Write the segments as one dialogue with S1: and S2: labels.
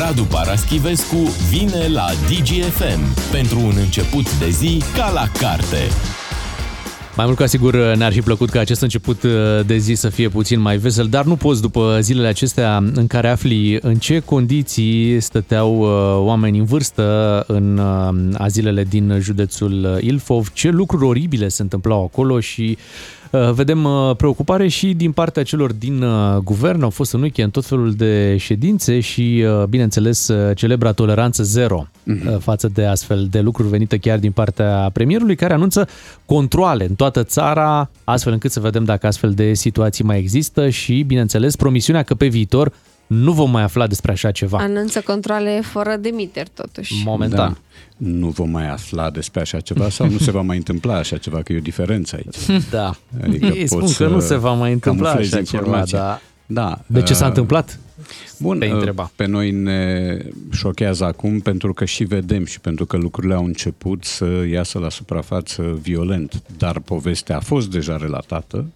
S1: Radu Paraschivescu vine la DGFM pentru un început de zi ca la carte.
S2: Mai mult ca sigur ne-ar fi plăcut ca acest început uh, de zi să fie puțin mai vesel, dar nu poți după zilele acestea în care afli în ce condiții stăteau uh, oameni în vârstă în uh, azilele din județul Ilfov, ce lucruri oribile se întâmplau acolo și Uh, vedem uh, preocupare și din partea celor din uh, guvern. Au fost în weekend tot felul de ședințe și, bineînțeles, celebra toleranță zero uh-huh. față de astfel de lucruri venite chiar din partea premierului, care anunță controle în toată țara, astfel încât să vedem dacă astfel de situații mai există și, bineînțeles, promisiunea că pe viitor nu vom mai afla despre așa ceva.
S3: Anunță controle fără demiteri, totuși.
S2: Momentan. Da.
S4: Nu vom mai afla despre așa ceva sau nu se va mai întâmpla așa ceva, că e o diferență aici.
S2: Da. Adică Ei spun că nu se va mai întâmpla așa ceva, da.
S4: Da.
S2: De ce s-a uh, întâmplat?
S4: Bun, pe, uh, pe noi ne șochează acum pentru că și vedem și pentru că lucrurile au început să iasă la suprafață violent, dar povestea a fost deja relatată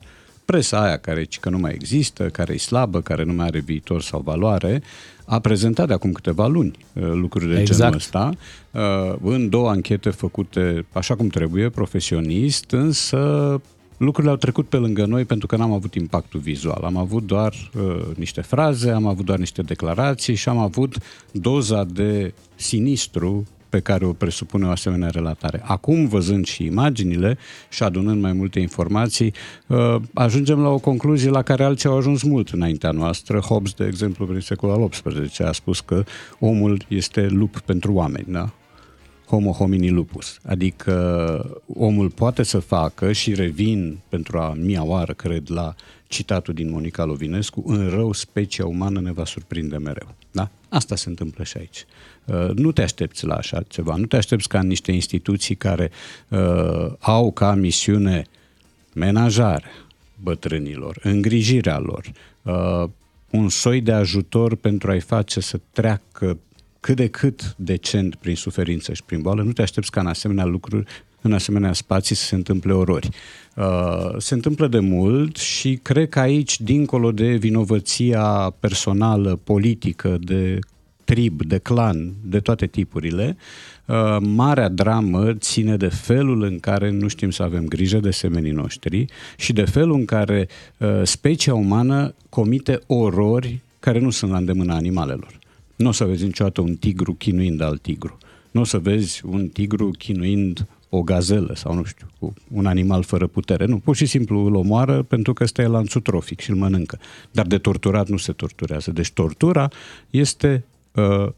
S4: presa aia care că nu mai există, care e slabă, care nu mai are viitor sau valoare, a prezentat de acum câteva luni uh, lucruri de exact. genul ăsta, uh, în două anchete făcute așa cum trebuie, profesionist, însă lucrurile au trecut pe lângă noi pentru că n-am avut impactul vizual. Am avut doar uh, niște fraze, am avut doar niște declarații și am avut doza de sinistru pe care o presupune o asemenea relatare. Acum, văzând și imaginile și adunând mai multe informații, uh, ajungem la o concluzie la care alții au ajuns mult înaintea noastră. Hobbes, de exemplu, prin secolul al XVIII a spus că omul este lup pentru oameni, da? homo homini lupus. Adică omul poate să facă și revin pentru a mia oară, cred, la citatul din Monica Lovinescu, în rău specia umană ne va surprinde mereu. Da? Asta se întâmplă și aici. Uh, nu te aștepți la așa ceva, nu te aștepți ca în niște instituții care uh, au ca misiune menajare bătrânilor, îngrijirea lor, uh, un soi de ajutor pentru a-i face să treacă cât de cât decent prin suferință și prin boală, nu te aștepți ca în asemenea lucruri, în asemenea spații să se întâmple orori. Uh, se întâmplă de mult și cred că aici, dincolo de vinovăția personală, politică, de trib, de clan, de toate tipurile, uh, marea dramă ține de felul în care nu știm să avem grijă de semenii noștri și de felul în care uh, specia umană comite orori care nu sunt la îndemâna animalelor. Nu o să vezi niciodată un tigru chinuind alt tigru. Nu o să vezi un tigru chinuind o gazelă sau nu știu, un animal fără putere. Nu, pur și simplu îl omoară pentru că ăsta e lanțul trofic și îl mănâncă. Dar de torturat nu se torturează. Deci tortura este, uh,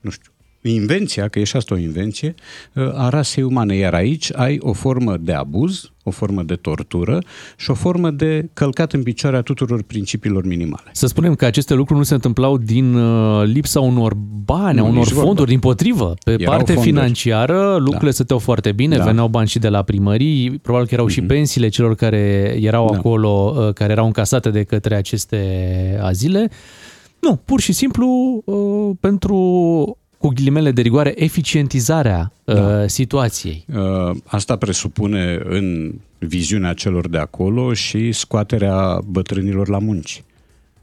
S4: nu știu, invenția, că e și asta o invenție, uh, a rasei umane. Iar aici ai o formă de abuz, o formă de tortură și o formă de călcat în picioare a tuturor principiilor minimale.
S2: Să spunem că aceste lucruri nu se întâmplau din uh, lipsa unor bani, a unor fonduri, din potrivă. Pe Erau parte fonduri. financiară lucrurile da. stăteau foarte bine, da. veneau bani și de la primării, probabil că erau mm-hmm. și mhm. pensiile celor care erau da. acolo, uh, care erau încasate de către aceste azile. Nu, pur și simplu pentru cu ghilimele de rigoare, eficientizarea da. uh, situației.
S4: Uh, asta presupune în viziunea celor de acolo și scoaterea bătrânilor la munci.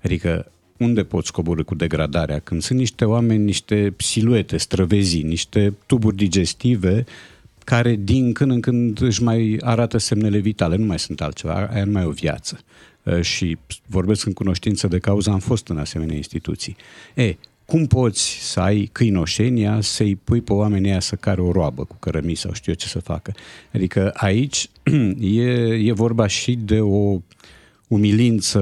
S4: Adică unde poți coborâ cu degradarea? Când sunt niște oameni, niște siluete, străvezii, niște tuburi digestive care din când în când își mai arată semnele vitale, nu mai sunt altceva, aia nu mai e o viață. Uh, și vorbesc în cunoștință de cauză, am fost în asemenea instituții. E, cum poți să ai câinoșenia să-i pui pe oamenii aia să care o roabă cu cărămii sau știu eu ce să facă. Adică aici e, e vorba și de o umilință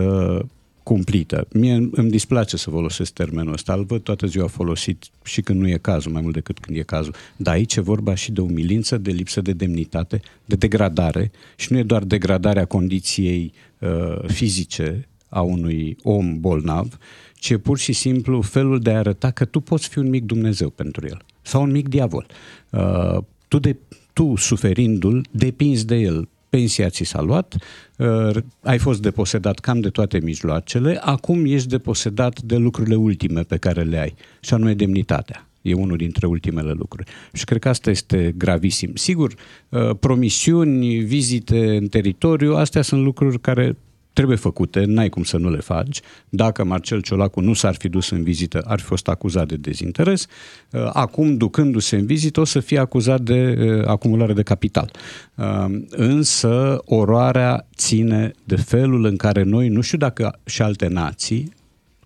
S4: cumplită. Mie îmi displace să folosesc termenul ăsta, îl văd toată ziua folosit și când nu e cazul, mai mult decât când e cazul. Dar aici e vorba și de umilință, de lipsă de demnitate, de degradare și nu e doar degradarea condiției uh, fizice a unui om bolnav, ci e pur și simplu felul de a arăta că tu poți fi un mic Dumnezeu pentru el sau un mic diavol. Uh, tu, de, tu, suferindu-l, depinzi de el. Pensia ți s-a luat, uh, ai fost deposedat cam de toate mijloacele, acum ești deposedat de lucrurile ultime pe care le ai, și anume demnitatea. E unul dintre ultimele lucruri. Și cred că asta este gravisim. Sigur, uh, promisiuni, vizite în teritoriu, astea sunt lucruri care trebuie făcute, n-ai cum să nu le faci. Dacă Marcel Ciolacu nu s-ar fi dus în vizită, ar fi fost acuzat de dezinteres. Uh, acum, ducându-se în vizită, o să fie acuzat de uh, acumulare de capital. Uh, însă, oroarea ține de felul în care noi, nu știu dacă și alte nații,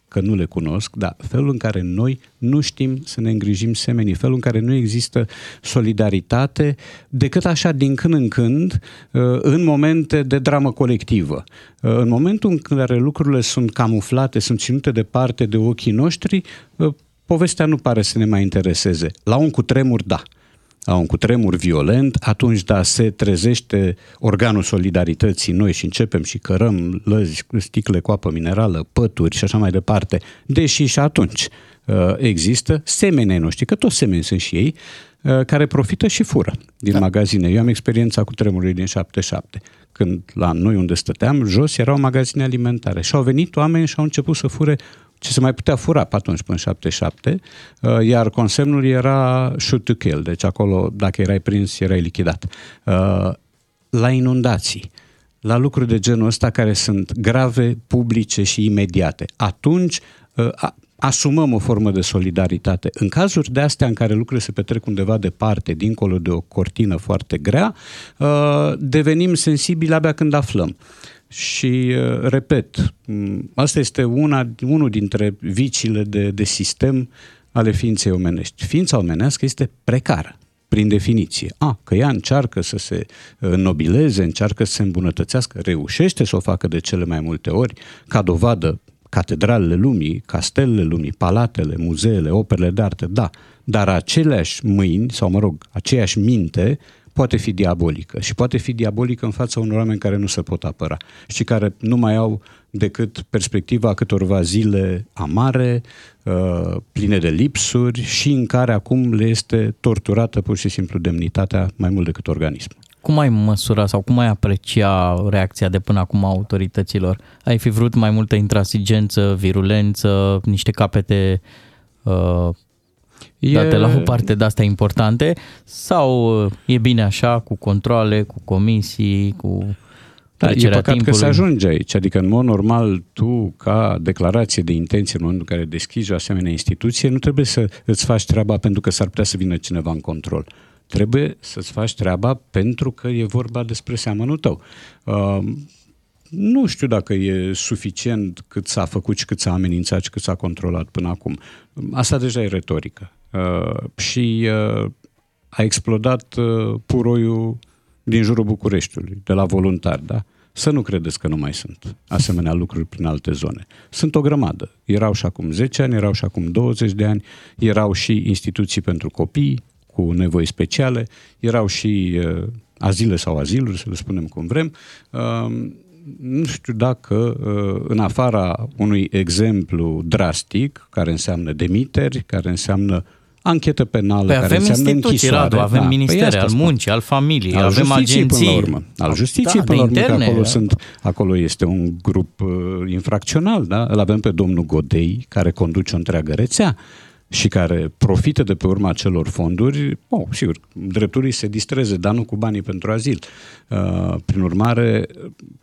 S4: că nu le cunosc, dar felul în care noi nu știm să ne îngrijim semenii, felul în care nu există solidaritate decât așa din când în când uh, în momente de dramă colectivă. Uh, în momentul în care lucrurile sunt camuflate, sunt ținute departe de ochii noștri, uh, povestea nu pare să ne mai intereseze. La un cutremur, da la un cutremur violent, atunci da, se trezește organul solidarității noi și începem și cărăm lăzi, sticle cu apă minerală, pături și așa mai departe, deși și atunci uh, există semenii noștri, că toți semeni sunt și ei, uh, care profită și fură din da. magazine. Eu am experiența cu tremurului din 77, când la noi unde stăteam, jos erau magazine alimentare și au venit oameni și au început să fure ce se mai putea fura pe atunci, până 77, uh, iar consemnul era shoot to kill, deci acolo, dacă erai prins, erai lichidat. Uh, la inundații, la lucruri de genul ăsta care sunt grave, publice și imediate. Atunci uh, asumăm o formă de solidaritate. În cazuri de astea în care lucrurile se petrec undeva departe, dincolo de o cortină foarte grea, devenim sensibili abia când aflăm. Și, uh, repet, asta este una, unul dintre viciile de, de sistem ale ființei omenești. Ființa omenească este precară, prin definiție. A, că ea încearcă să se nobileze, încearcă să se îmbunătățească, reușește să o facă de cele mai multe ori, ca dovadă catedralele lumii, castelele lumii, palatele, muzeele, operele de artă, da, dar aceleași mâini, sau mă rog, aceeași minte, poate fi diabolică și poate fi diabolică în fața unor oameni care nu se pot apăra și care nu mai au decât perspectiva câtorva zile amare, uh, pline de lipsuri și în care acum le este torturată pur și simplu demnitatea mai mult decât organism.
S5: Cum ai măsura sau cum ai aprecia reacția de până acum a autorităților? Ai fi vrut mai multă intransigență, virulență, niște capete uh, e... date la o parte de astea importante sau e bine așa, cu controle, cu comisii, cu
S4: da, e păcat timpului. că se ajunge aici. Adică, în mod normal, tu, ca declarație de intenție, în momentul în care deschizi o asemenea instituție, nu trebuie să îți faci treaba pentru că s-ar putea să vină cineva în control. Trebuie să-ți faci treaba pentru că e vorba despre seamănul tău. Uh, nu știu dacă e suficient cât s-a făcut și cât s-a amenințat și cât s-a controlat până acum. Asta deja e retorică. Uh, și uh, a explodat uh, puroiul din jurul Bucureștiului, de la voluntari, da? Să nu credeți că nu mai sunt asemenea lucruri prin alte zone. Sunt o grămadă. Erau și acum 10 ani, erau și acum 20 de ani, erau și instituții pentru copii cu nevoi speciale, erau și uh, azile sau aziluri, să le spunem cum vrem. Uh, nu știu dacă uh, în afara unui exemplu drastic, care înseamnă demiteri, care înseamnă anchetă penală, păi care avem înseamnă instituții, închisoare.
S5: Radu, avem da, ministere păi al muncii, al familiei, al avem agenții.
S4: Până la urmă. Al justiției, da, până la urmă, interne, că acolo, da. sunt, acolo este un grup uh, infracțional, da? Îl avem pe domnul Godei, care conduce o întreagă rețea și care profită de pe urma acelor fonduri, oh, sigur, drepturii se distreze, dar nu cu banii pentru azil. Uh, prin urmare,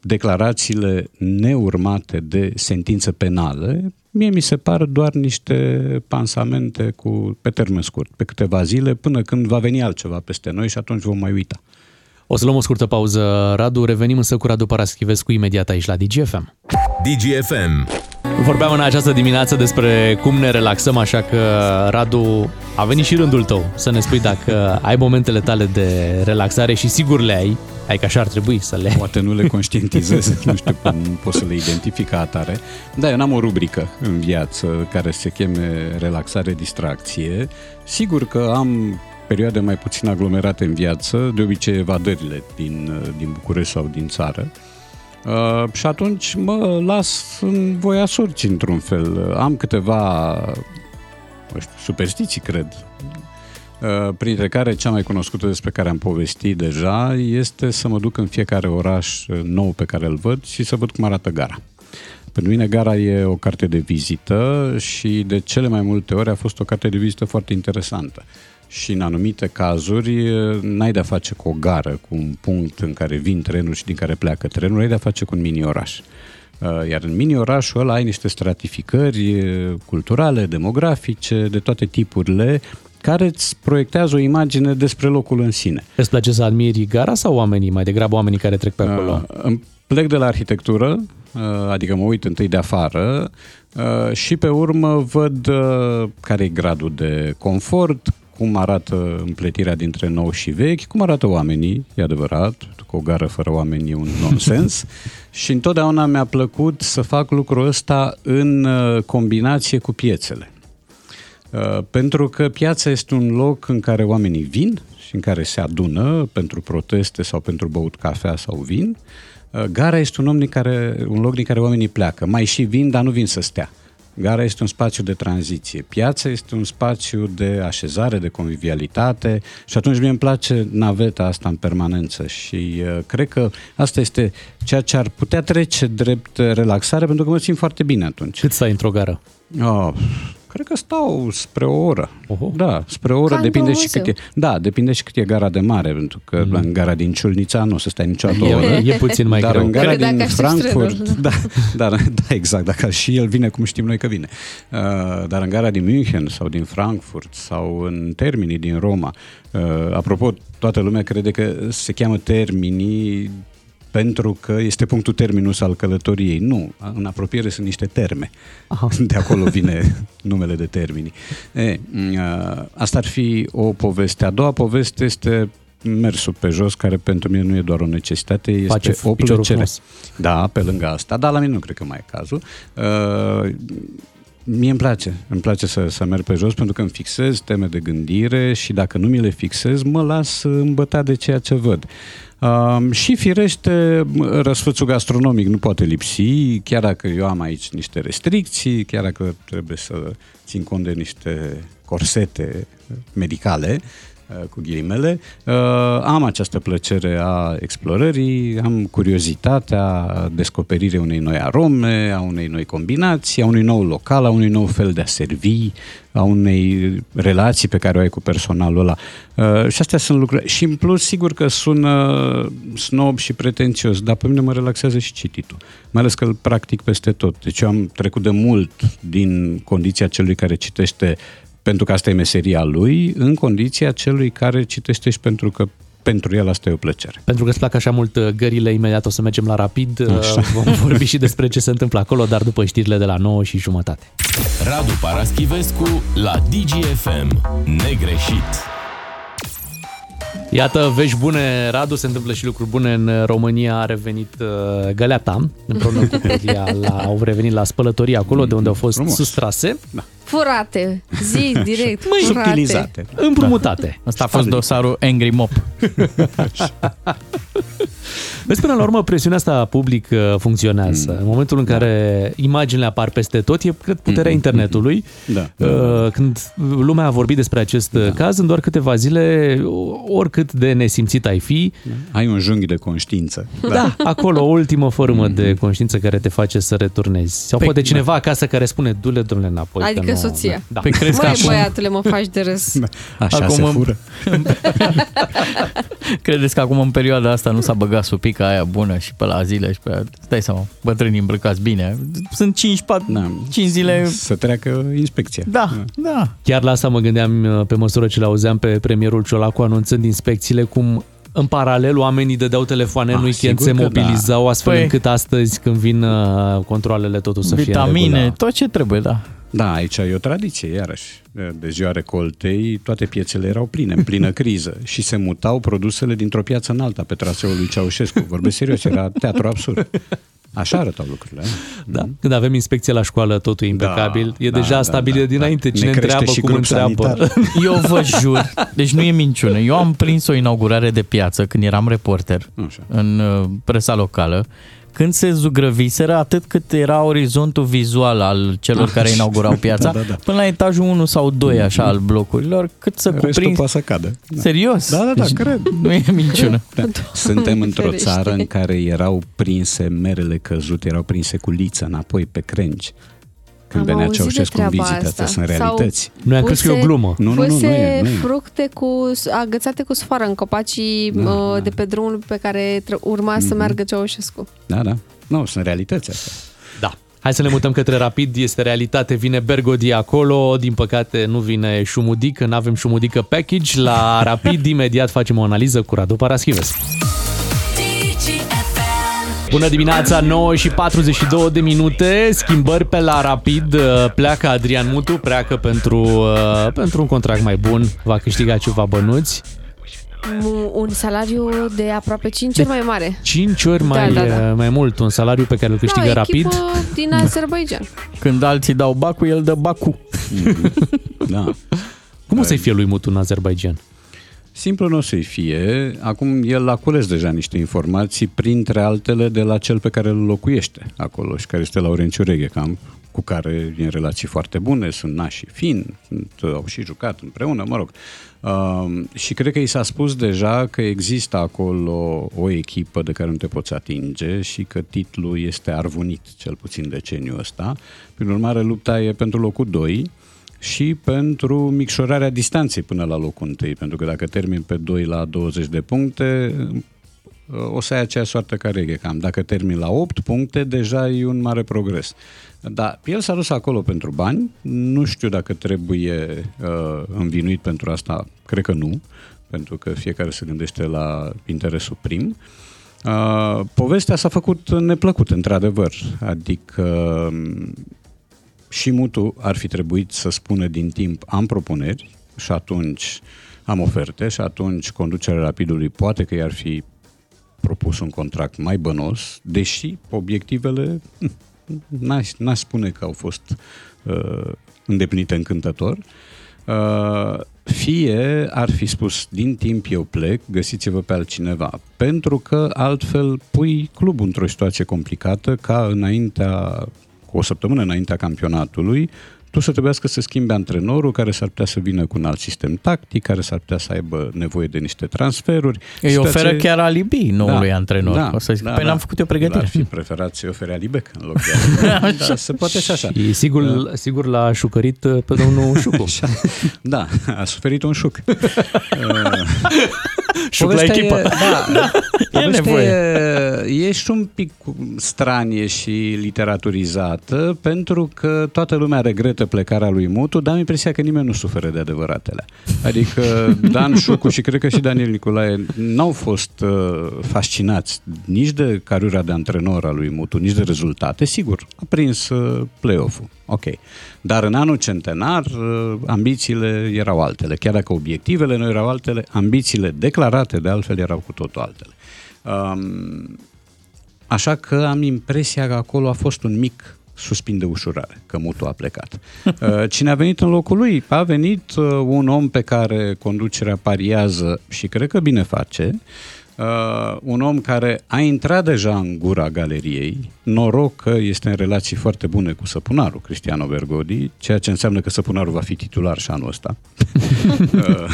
S4: declarațiile neurmate de sentință penale, mie mi se par doar niște pansamente cu, pe termen scurt, pe câteva zile, până când va veni altceva peste noi și atunci vom mai uita.
S2: O să luăm o scurtă pauză, Radu. Revenim însă cu Radu Paraschivescu imediat aici la DGFM.
S1: DGFM.
S2: Vorbeam în această dimineață despre cum ne relaxăm, așa că, Radu, a venit și rândul tău să ne spui dacă ai momentele tale de relaxare și sigur le ai, ai că așa ar trebui să le ai.
S4: Poate nu le conștientizez, nu știu cum pot să le identific ca atare. Da, eu n-am o rubrică în viață care se cheme relaxare, distracție. Sigur că am perioade mai puțin aglomerate în viață, de obicei evadările din, din București sau din țară. Uh, și atunci mă las în voia sorții într-un fel. Am câteva știu, superstiții, cred, uh, printre care cea mai cunoscută despre care am povestit deja este să mă duc în fiecare oraș nou pe care îl văd și să văd cum arată gara. Pentru mine gara e o carte de vizită și de cele mai multe ori a fost o carte de vizită foarte interesantă și în anumite cazuri n-ai de-a face cu o gară, cu un punct în care vin trenul și din care pleacă trenul, ai de-a face cu un mini-oraș. Uh, iar în mini-orașul ăla ai niște stratificări uh, culturale, demografice, de toate tipurile, care îți proiectează o imagine despre locul în sine.
S2: Îți place să admiri gara sau oamenii, mai degrabă oamenii care trec pe acolo?
S4: Uh, îmi plec de la arhitectură, uh, adică mă uit întâi de afară uh, și pe urmă văd uh, care e gradul de confort, cum arată împletirea dintre nou și vechi, cum arată oamenii, e adevărat, că o gară fără oameni e un nonsens și întotdeauna mi-a plăcut să fac lucrul ăsta în uh, combinație cu piețele. Uh, pentru că piața este un loc în care oamenii vin și în care se adună pentru proteste sau pentru băut cafea sau vin. Uh, gara este un, om din care, un loc din care oamenii pleacă. Mai și vin, dar nu vin să stea. Gara este un spațiu de tranziție. Piața este un spațiu de așezare, de convivialitate și atunci mie îmi place naveta asta în permanență și uh, cred că asta este ceea ce ar putea trece drept relaxare pentru că mă simt foarte bine atunci.
S2: Cât stai într-o gară?
S4: Oh, Cred că stau spre o oră.
S2: Oho.
S4: Da, spre o oră,
S3: Ca
S4: depinde
S3: într-un
S4: și cât e.
S3: muzeu.
S4: Da, depinde și cât e gara de mare, pentru că mm. în gara din Ciulnița nu o să stai niciodată o
S2: E,
S4: oră.
S2: e puțin mai
S4: dar
S2: greu.
S4: în gara
S3: Cred că
S4: din
S3: dacă aștepți
S4: Frankfurt,
S3: trenul.
S4: da, dar, da, exact, dacă și el vine cum știm noi că vine. Uh, dar în gara din München sau din Frankfurt sau în Termini din Roma, uh, apropo, toată lumea crede că se cheamă Termini pentru că este punctul terminus al călătoriei. Nu, în apropiere sunt niște terme.
S2: Aha.
S4: De acolo vine numele de termini. E, uh, asta ar fi o poveste. A doua poveste este mersul pe jos, care pentru mine nu e doar o necesitate, este
S2: Face
S4: o
S2: piciorul
S4: plăcere.
S2: frumos.
S4: Da, pe lângă asta, dar la mine nu cred că mai e cazul. Uh, mie îmi place, îmi place să, să merg pe jos pentru că îmi fixez teme de gândire și dacă nu mi le fixez, mă las îmbătat de ceea ce văd. Um, și firește, răsfățul gastronomic nu poate lipsi, chiar dacă eu am aici niște restricții, chiar dacă trebuie să țin cont de niște corsete medicale, uh, cu ghilimele, uh, am această plăcere a explorării, am curiozitatea descoperirii unei noi arome, a unei noi combinații, a unui nou local, a unui nou fel de a servi, a unei relații pe care o ai cu personalul ăla. Uh, și astea sunt lucruri. Și în plus, sigur că sună snob și pretențios, dar pe mine mă relaxează și cititul. Mai ales că îl practic peste tot. Deci eu am trecut de mult din condiția celui care citește pentru că asta e meseria lui, în condiția celui care citește și pentru că pentru el asta e o plăcere.
S2: Pentru că îți plac așa mult uh, gările, imediat o să mergem la rapid. Uh,
S4: Așa.
S2: Vom vorbi și despre ce se întâmplă acolo, dar după știrile de la 9 și jumătate.
S1: Radu Paraschivescu la DGFM. Negreșit.
S2: Iată, vești bune, Radu, se întâmplă și lucruri bune în România. A revenit uh, Găleata, împreună cu Pelia, la, au revenit la spălătorie acolo, de unde au fost
S4: Frumos.
S2: sustrase,
S3: Furate. Zi direct.
S2: Măi,
S3: furate.
S4: Subtilizate.
S2: împrumutate.
S5: Asta a fost dosarul Angry Mop.
S2: Vezi, până la urmă, presiunea asta publică funcționează.
S4: Mm.
S2: În momentul în care imaginile apar peste tot, e cred, puterea internetului.
S4: Da.
S2: Uh, Când lumea a vorbit despre acest da. caz, în doar câteva zile, oricât de nesimțit ai fi,
S4: Ai un junghi de conștiință.
S2: da, acolo o ultimă formă de conștiință care te face să returnezi. Sau
S5: Păi,
S2: poate cineva acasă care spune, du-le, domnule, înapoi. că
S3: Adică
S2: nu...
S3: soția.
S2: Da.
S5: Păi crezi că
S3: Măi,
S5: acum,
S3: băiatule, mă faci de râs.
S4: Așa
S5: Acum
S4: se
S5: îmi-
S4: fură.
S5: credeți că acum în perioada asta nu s-a băgat supica aia bună și pe la zile și pe aia, stai seama, bătrânii îmbrăcați bine. Sunt 5, 4,
S4: Da.
S5: 5 zile.
S4: Să treacă inspecția.
S5: Da, da.
S2: Chiar la asta mă gândeam uh, pe măsură ce l-auzeam pe premierul Ciolacu anunțând inspecțiile cum în paralel oamenii dădeau telefoane în
S4: Ah,
S2: weekend, se
S4: sigur că
S2: mobilizau astfel
S5: Păi-
S2: încât astăzi când vin uh, controlele totul să fie în
S5: Vitamine,
S2: regulă.
S5: tot ce trebuie, da.
S4: Da, aici e o tradiție, iarăși. De ziua recoltei, toate piețele erau pline, în plină criză și se mutau produsele dintr-o piață în alta pe traseul lui Ceaușescu. Vorbesc serios, era teatru absurd. Așa arătau lucrurile. eh?
S2: Da. Când avem inspecție la școală, totul e impecabil. e
S4: da,
S2: deja
S4: da,
S2: stabilit
S4: da,
S2: dinainte
S4: da.
S2: cine
S4: Ne crește
S2: întreabă,
S4: și
S2: cum
S4: grup
S2: întreabă.
S4: sanitar.
S5: Eu vă jur, deci nu e minciună. Eu am prins o inaugurare de piață când eram reporter
S4: Așa.
S5: în uh, presa locală, când se zugrăviseră atât cât era orizontul vizual al celor care inaugurau piața,
S4: Da, da, da.
S5: până la etajul 1 sau 2 așa al blocurilor, cât să
S4: Restul
S5: cuprins...
S4: poate să cadă. Da.
S5: Serios?
S4: Da, da, da,
S5: Deci
S4: cred.
S5: Nu e minciună.
S4: Da. Suntem într-o
S3: ferește.
S4: țară în care erau prinse merele căzute, erau prinse cu liță înapoi pe crengi. Când
S3: Am
S4: venea
S3: auzit de
S4: Ceaușescu în
S3: treaba
S4: vizită,
S3: asta.
S4: astea sunt
S3: Sau-
S4: realități.
S2: Noi am crezut că e o
S3: Puse-
S2: glumă.
S4: Nu, nu, nu, nu
S3: Puse
S4: e, nu e.
S3: fructe cu, agățate cu sfoară în copacii
S4: Da,
S3: uh,
S4: da.
S3: de pe drumul pe care tre- urma să meargă Ceaușescu.
S4: Da, da. Nu, sunt realități astea.
S2: Hai să ne mutăm către Rapid, este realitate, vine Bergodi acolo, din păcate nu vine Șumudică, nu avem Șumudică package. La Rapid imediat facem o analiză cu Radu Paraschives. Bună dimineața, 9 și 42 de minute, schimbări pe la Rapid, pleacă Adrian Mutu, pleacă pentru, uh, pentru un contract mai bun, va câștiga ceva bănuți.
S3: Un salariu de aproape 5 ori mai mare.
S2: 5 ori mai, da, da, da. mai mult, un salariu pe care îl câștigă
S3: da,
S2: Rapid.
S3: din Azerbaijan.
S5: Când alții dau Baku, el dă Baku.
S4: Da.
S2: Cum o să-i fie lui Mutu în Azerbaijan?
S4: Simplu nu o să-i fie. Acum el a cules deja niște informații, printre altele de la cel pe care îl locuiește acolo și care este Laurenciu Reghecamp, cu care e în relații foarte bune, sunt nași fin, sunt, au și jucat împreună, mă rog. Uh, și cred că i s-a spus deja că există acolo o echipă de care nu te poți atinge și că titlul este arvunit, cel puțin deceniul ăsta. Prin urmare, lupta e pentru locul 2 și pentru micșorarea distanței până la locul întâi, pentru că dacă termin pe 2 la 20 de puncte, o să ai aceeași soartă ca Reghecam. Dacă termin la 8 puncte, deja e un mare progres. Dar el s-a dus acolo pentru bani, nu știu dacă trebuie uh, învinuit pentru asta, cred că nu, pentru că fiecare se gândește la interesul prim. Uh, povestea s-a făcut neplăcut, într-adevăr, adică și Mutu ar fi trebuit să spună din timp am propuneri și atunci am oferte și atunci conducerea Rapidului poate că i-ar fi propus un contract mai bănos, deși obiectivele n-aș, n-aș spune că au fost uh, îndeplinite încântător. Uh, fie ar fi spus din timp eu plec, găsiți-vă pe altcineva, pentru că altfel pui clubul într-o situație complicată ca înaintea cu o săptămână înaintea campionatului, tu să trebuiască să schimbi antrenorul care s-ar putea să vină cu un alt sistem tactic, care s-ar putea să aibă nevoie de niște transferuri.
S5: Îi situație... oferă chiar alibi noului da, antrenor.
S4: Da,
S5: o să zic,
S4: da,
S5: păi
S4: da.
S5: n-am făcut eu pregătire.
S4: Ar fi preferat să-i ofere alibec în loc de da, se poate și așa.
S2: Și sigur, da. sigur l-a șucărit pe domnul Șucu.
S4: da, a suferit un șuc.
S2: șuc la echipă.
S4: E, da, da. E, nevoie. E, e și un pic stranie și literaturizată, pentru că toată lumea regretă plecarea lui Mutu, dar am impresia că nimeni nu suferă de adevăratele. Adică Dan Șucu și cred că și Daniel Nicolae n-au fost uh, fascinați nici de cariera de antrenor al lui Mutu, nici de rezultate. Sigur, a prins uh, play-off-ul. Ok. Dar în anul centenar, uh, ambițiile erau altele. Chiar dacă obiectivele nu erau altele, ambițiile declarate de altfel erau cu totul altele. Um, așa că am impresia că acolo a fost un mic suspin de ușurare, că Mutu a plecat. Uh, cine a venit în locul lui? A venit uh, un om pe care conducerea pariază și cred că bine face, Uh, un om care a intrat deja în gura galeriei, noroc că este în relații foarte bune cu Săpunarul, Cristiano Bergodi, ceea ce înseamnă că Săpunarul va fi titular și anul ăsta. uh,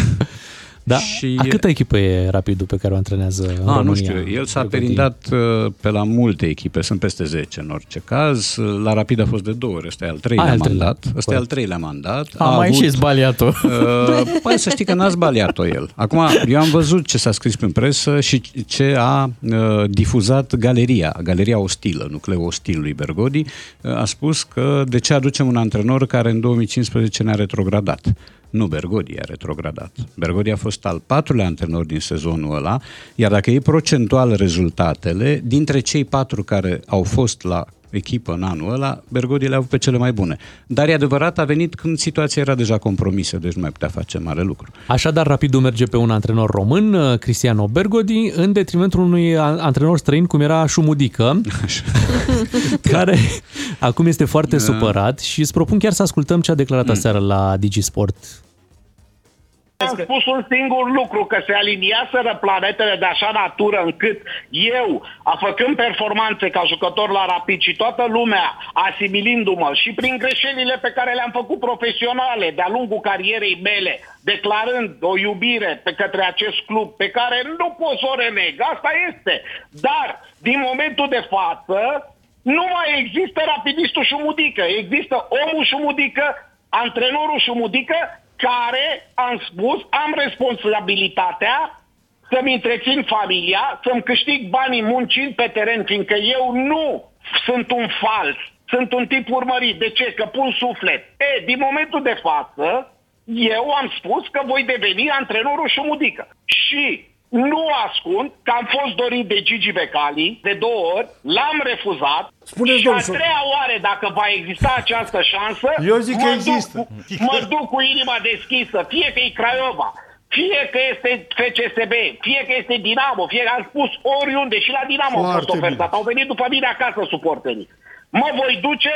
S2: da? Și... A câtă echipă e Rapidul pe care o antrenează în
S4: A,
S2: România?
S4: nu știu, el s-a perindat uh, pe la multe echipe, sunt peste 10 în orice caz. La Rapid a fost de două ori, ăsta e al treilea
S2: al
S4: mandat. Ăsta e al treilea mandat.
S5: A, a mai avut, și zbaliat-o.
S4: Uh, păi să știi că n-a zbaliat-o el. Acum, eu am văzut ce s-a scris în presă și ce a uh, difuzat Galeria, Galeria Ostilă, nucleu ostil lui Bergodi, uh, a spus că de ce aducem un antrenor care în 2015 ne-a retrogradat. Nu, Bergodi a retrogradat. Bergodi a fost al patrulea antrenor din sezonul ăla, iar dacă e procentual rezultatele, dintre cei patru care au fost la echipă în anul ăla, Bergodi le-a avut pe cele mai bune. Dar e adevărat, a venit când situația era deja compromisă, deci nu mai putea face mare lucru.
S2: Așadar, Rapidul merge pe un antrenor român, Cristiano Bergodi, în detrimentul unui antrenor străin, cum era Șumudică, care acum este foarte da. supărat și îți propun chiar să ascultăm ce a declarat mm. aseară la Digisport
S6: am spus un singur lucru, că se aliniaseră planetele de așa natură încât eu, a făcând performanțe ca jucător la Rapid și toată lumea asimilindu-mă și prin greșelile pe care le-am făcut profesionale de-a lungul carierei mele, declarând o iubire pe către acest club pe care nu pot să o reneg, asta este. Dar, din momentul de față, nu mai există rapidistul Șumudică, există omul Șumudică, antrenorul Șumudică care am spus, am responsabilitatea să-mi întrețin familia, să-mi câștig banii muncind pe teren, fiindcă eu nu sunt un fals sunt un tip urmărit. De ce? Că pun suflet. E, din momentul de față, eu am spus că voi deveni antrenorul Șumudică. Și nu ascund că am fost dorit de Gigi Becali de două ori, l-am refuzat
S7: Spuneți,
S6: și a
S7: domnul,
S6: treia oare, dacă va exista această șansă,
S7: Eu zic că
S6: mă
S7: există.
S6: Duc, cu- mă duc cu inima deschisă, fie că e Craiova, fie că este FCSB, fie că este Dinamo, fie că am spus oriunde și la Dinamo au fost
S7: Foarte
S6: ofertat.
S7: bine.
S6: Au venit după mine acasă suporterii. Mă voi duce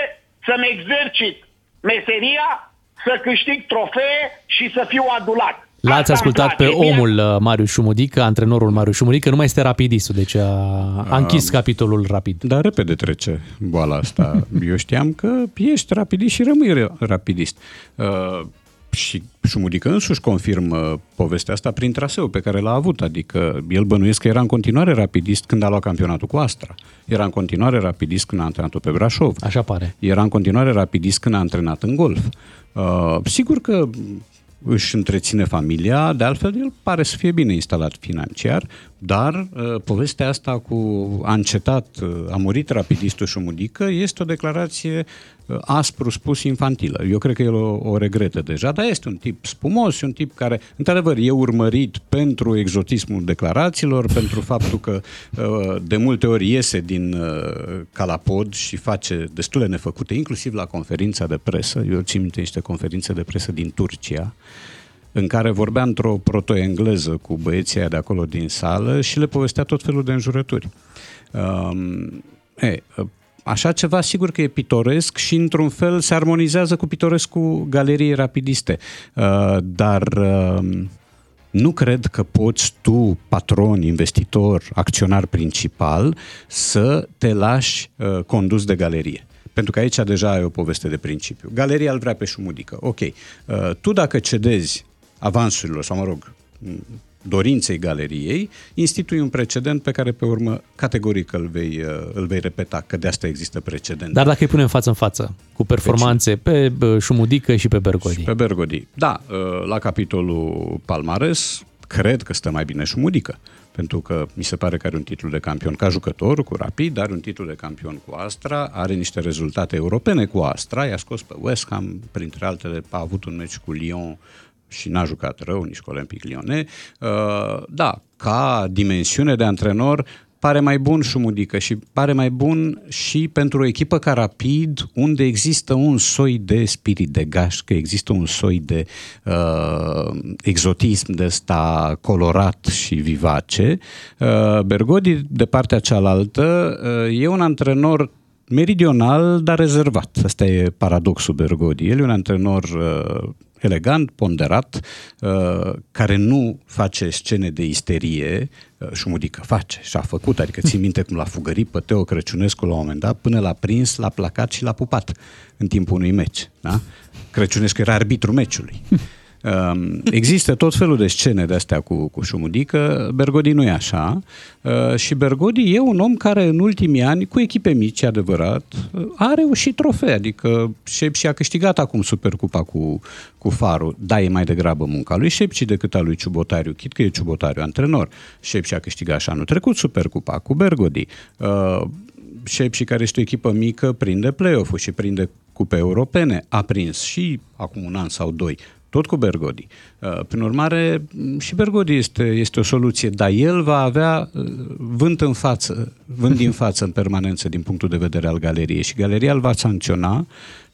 S6: să-mi exercit meseria, să câștig trofee și să fiu adulat.
S2: L-ați
S6: Asta îmi
S2: ascultat
S6: place.
S2: pe
S6: Mie-
S2: omul uh, Marius Șumudică, antrenorul Marius Șumudică, nu mai este rapidistul, deci a, a închis capitolul rapid.
S4: Dar repede trece boala asta. Eu știam că ești rapidist și rămâi ra- rapidist. Uh, și Șumudică însuși confirmă povestea asta prin traseu pe care l-a avut, adică el bănuiesc că era în continuare rapidist când a luat campionatul cu Astra. Era în continuare rapidist când a antrenat pe Brașov.
S2: Așa pare.
S4: Era în continuare rapidist când a antrenat în golf. Uh, sigur că își întreține familia, de altfel el pare să fie bine instalat financiar, dar uh, povestea asta cu a încetat, uh, a murit rapidistul Șumudică este o declarație uh, aspru spus infantilă. Eu cred că el o, o regretă deja, dar este un tip spumos, un tip care, într-adevăr, e urmărit pentru exotismul declarațiilor, pentru faptul că uh, de multe ori iese din uh, calapod și face destule nefăcute, inclusiv la conferința de presă. Eu țin minte niște conferințe de presă din Turcia, în care vorbea într-o proto-engleză cu băieții aia de acolo din sală și le povestea tot felul de înjurături. Um, e, așa ceva sigur că e pitoresc și într-un fel se armonizează cu pitorescul galeriei rapidiste. Uh, dar uh, nu cred că poți tu, patron, investitor, acționar principal, să te lași uh, condus de galerie. Pentru că aici deja ai o poveste de principiu. Galeria îl vrea pe șumudică. Ok. Uh, tu dacă cedezi avansurilor, sau mă rog, m, dorinței galeriei, institui un precedent pe care pe urmă categoric îl vei, uh, îl vei repeta, că de asta există precedent.
S2: Dar dacă îi punem față în față, cu performanțe pe bă, Șumudică și pe Bergodi.
S4: Pe Bergodi. Da, uh, la capitolul Palmares, cred că stă mai bine Șumudică. Pentru că mi se pare că are un titlu de campion ca jucător cu Rapid, are un titlu de campion cu Astra, are niște rezultate europene cu Astra, i-a scos pe West Ham, printre altele a avut un meci cu Lyon și n-a jucat rău, nici cu Olympic Lyonnais. Uh, da, ca dimensiune de antrenor, pare mai bun Șumudică și pare mai bun și pentru o echipă ca Rapid, unde există un soi de spirit de gașcă, există un soi de uh, exotism de ăsta colorat și vivace. Uh, Bergodi, de partea cealaltă, uh, e un antrenor meridional, dar rezervat. Asta e paradoxul Bergodi. El e un antrenor uh, elegant, ponderat, uh, care nu face scene de isterie, uh, Șumudică face și a făcut, adică țin minte cum l-a fugărit pe Teo Crăciunescu la un moment dat, până l-a prins, l-a placat și l-a pupat în timpul unui meci. Da? Crăciunescu era arbitru meciului. Um, Există tot felul de scene de astea cu, cu Șumudică, Bergodi nu e așa uh, și Bergodi e un om care în ultimii ani, cu echipe mici, e adevărat, uh, a reușit trofee, adică și a câștigat acum Supercupa cu, cu Farul, da, e mai degrabă munca lui Șepci decât a lui Ciubotariu, chit că e Ciubotariu antrenor. Șepci a câștigat și anul trecut Supercupa cu Bergodi. Uh, Șepci, care este o echipă mică, prinde play-off-ul și prinde cupe europene. A prins și acum un an sau doi tot cu Bergodi. Uh, Prin urmare, m, și Bergodi este, este o soluție, dar el va avea uh, vânt în față, vânt din față în permanență din punctul de vedere al galeriei și galeria îl va sancționa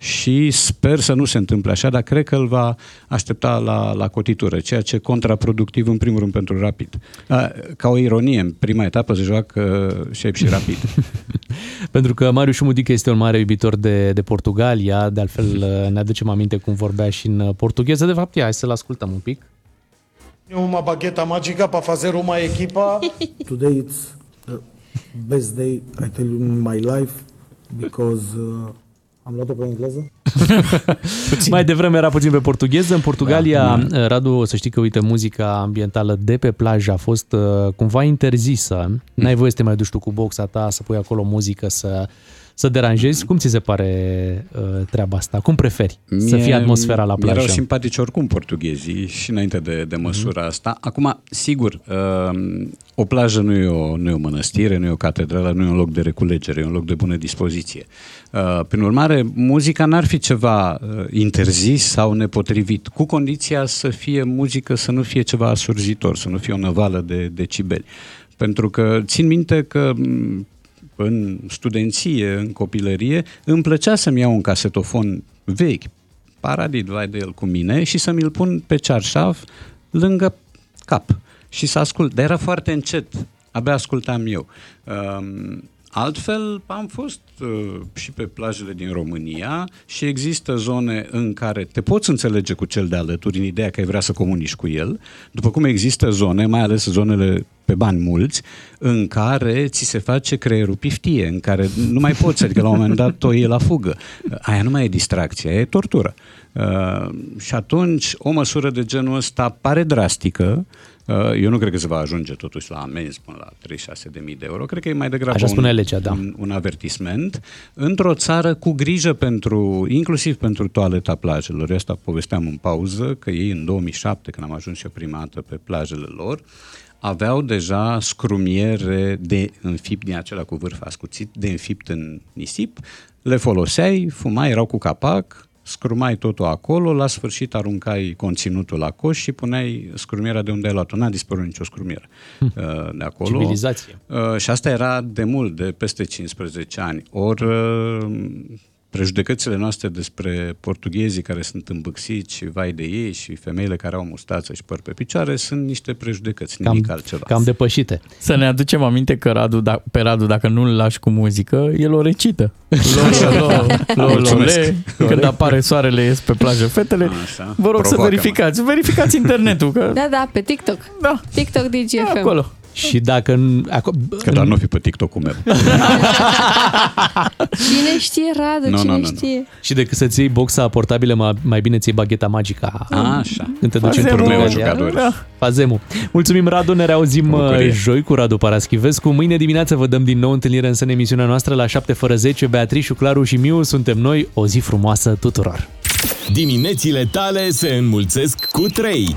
S4: și sper să nu se întâmple așa, dar cred că îl va aștepta la, la cotitură, ceea ce e contraproductiv în primul rând pentru Rapid. Uh, Ca o ironie, în prima etapă se joacă Șep și Rapid.
S2: Pentru că Marius Șumudică este un mare iubitor de, de Portugalia, de altfel ne aducem aminte cum vorbea și în portugheză. De fapt, ia, hai să-l ascultăm un pic.
S7: Uma bagheta magica para fazer uma equipa.
S8: Today it's the best day I tell you in my life because uh, am luat-o pe engleză.
S2: Mai devreme era puțin pe portugheză. În Portugalia, da, Radu, o să știi că, uite, muzica ambientală de pe plajă a fost uh, cumva interzisă. N-ai voie să te mai duci tu cu boxa ta, să pui acolo muzică, să, să deranjezi. Cum ți se pare uh, treaba asta? Cum preferi Mie, să fie atmosfera la plajă?
S4: Erau simpatici oricum portughezii și înainte de, de măsura mm-hmm. asta. Acum, sigur, uh, o plajă nu e o, nu e o mănăstire, nu e o catedrală, nu e un loc de reculegere, e un loc de bună dispoziție. Uh, prin urmare, muzica n-ar fi ceva uh, interzis sau nepotrivit, cu condiția să fie muzică, să nu fie ceva asurzitor, să nu fie o năvală de decibeli. Pentru că țin minte că în studenție, în copilărie, îmi plăcea să-mi iau un casetofon vechi, paradit, vai de el cu mine, și să mi-l pun pe cearșaf lângă cap și să ascult. Dar era foarte încet, abia ascultam eu. Um, Altfel, am fost uh, și pe plajele din România și există zone în care te poți înțelege cu cel de alături în ideea că ai vrea să comunici cu el, după cum există zone, mai ales zonele pe bani mulți, în care ți se face creierul piftie, în care nu mai poți, adică la un moment dat o iei la fugă. Aia nu mai e distracție, aia e tortură. Uh, și atunci o măsură de genul ăsta pare drastică, Uh, eu nu cred că se va ajunge totuși la amenzi până la 36.000 de euro. Cred că e mai degrabă
S2: Așa
S4: un,
S2: legea, da.
S4: un, un avertisment într-o țară cu grijă pentru, inclusiv pentru toaleta plajelor. Eu asta povesteam în pauză, că ei în 2007, când am ajuns eu prima dată pe plajele lor, aveau deja scrumiere de înfipt din acela cu vârf ascuțit, de înfipt în nisip, le foloseai, fumai, erau cu capac, scrumai totul acolo, la sfârșit aruncai conținutul la coș și puneai scrumierea de unde ai luat-o. N-a dispărut nicio scrumieră hm. Uh, de acolo.
S2: Civilizație.
S4: Uh, și asta era de mult, de peste 15 ani. Ori uh, prejudecățile noastre despre portughezii care sunt îmbâxiți și vai de ei și femeile care au mustață și păr pe picioare sunt niște prejudecăți, nimic cam, altceva.
S2: Cam depășite.
S5: Să ne aducem aminte că Radu, da, pe Radu, dacă nu-l lași cu muzică, el o recită. Lo, lo, lo, le, când apare soarele, ies pe plajă fetele. Așa. Vă rog Provoacă-mă. să verificați. Verificați internetul. Că...
S3: Da, da, pe TikTok.
S5: Da.
S3: TikTok DGFM.
S5: Acolo.
S2: Și dacă...
S4: Că doar nu fi pe TikTok-ul meu.
S3: cine știe, Radu, no, cine no, no, știe. No.
S2: Și decât să-ți iei boxa portabilă, mai, mai bine ți-i bagheta magica.
S4: A, așa.
S2: Când te duci în Portugalia. Da. Fazemu. Mulțumim, Radu, ne reauzim uh, joi cu Radu Paraschivescu. Mâine dimineață vă dăm din nou întâlnire în sân emisiunea noastră la 7 fără 10. Beatrice, Claru și Miu suntem noi. O zi frumoasă tuturor!
S1: Diminețile tale se înmulțesc cu 3.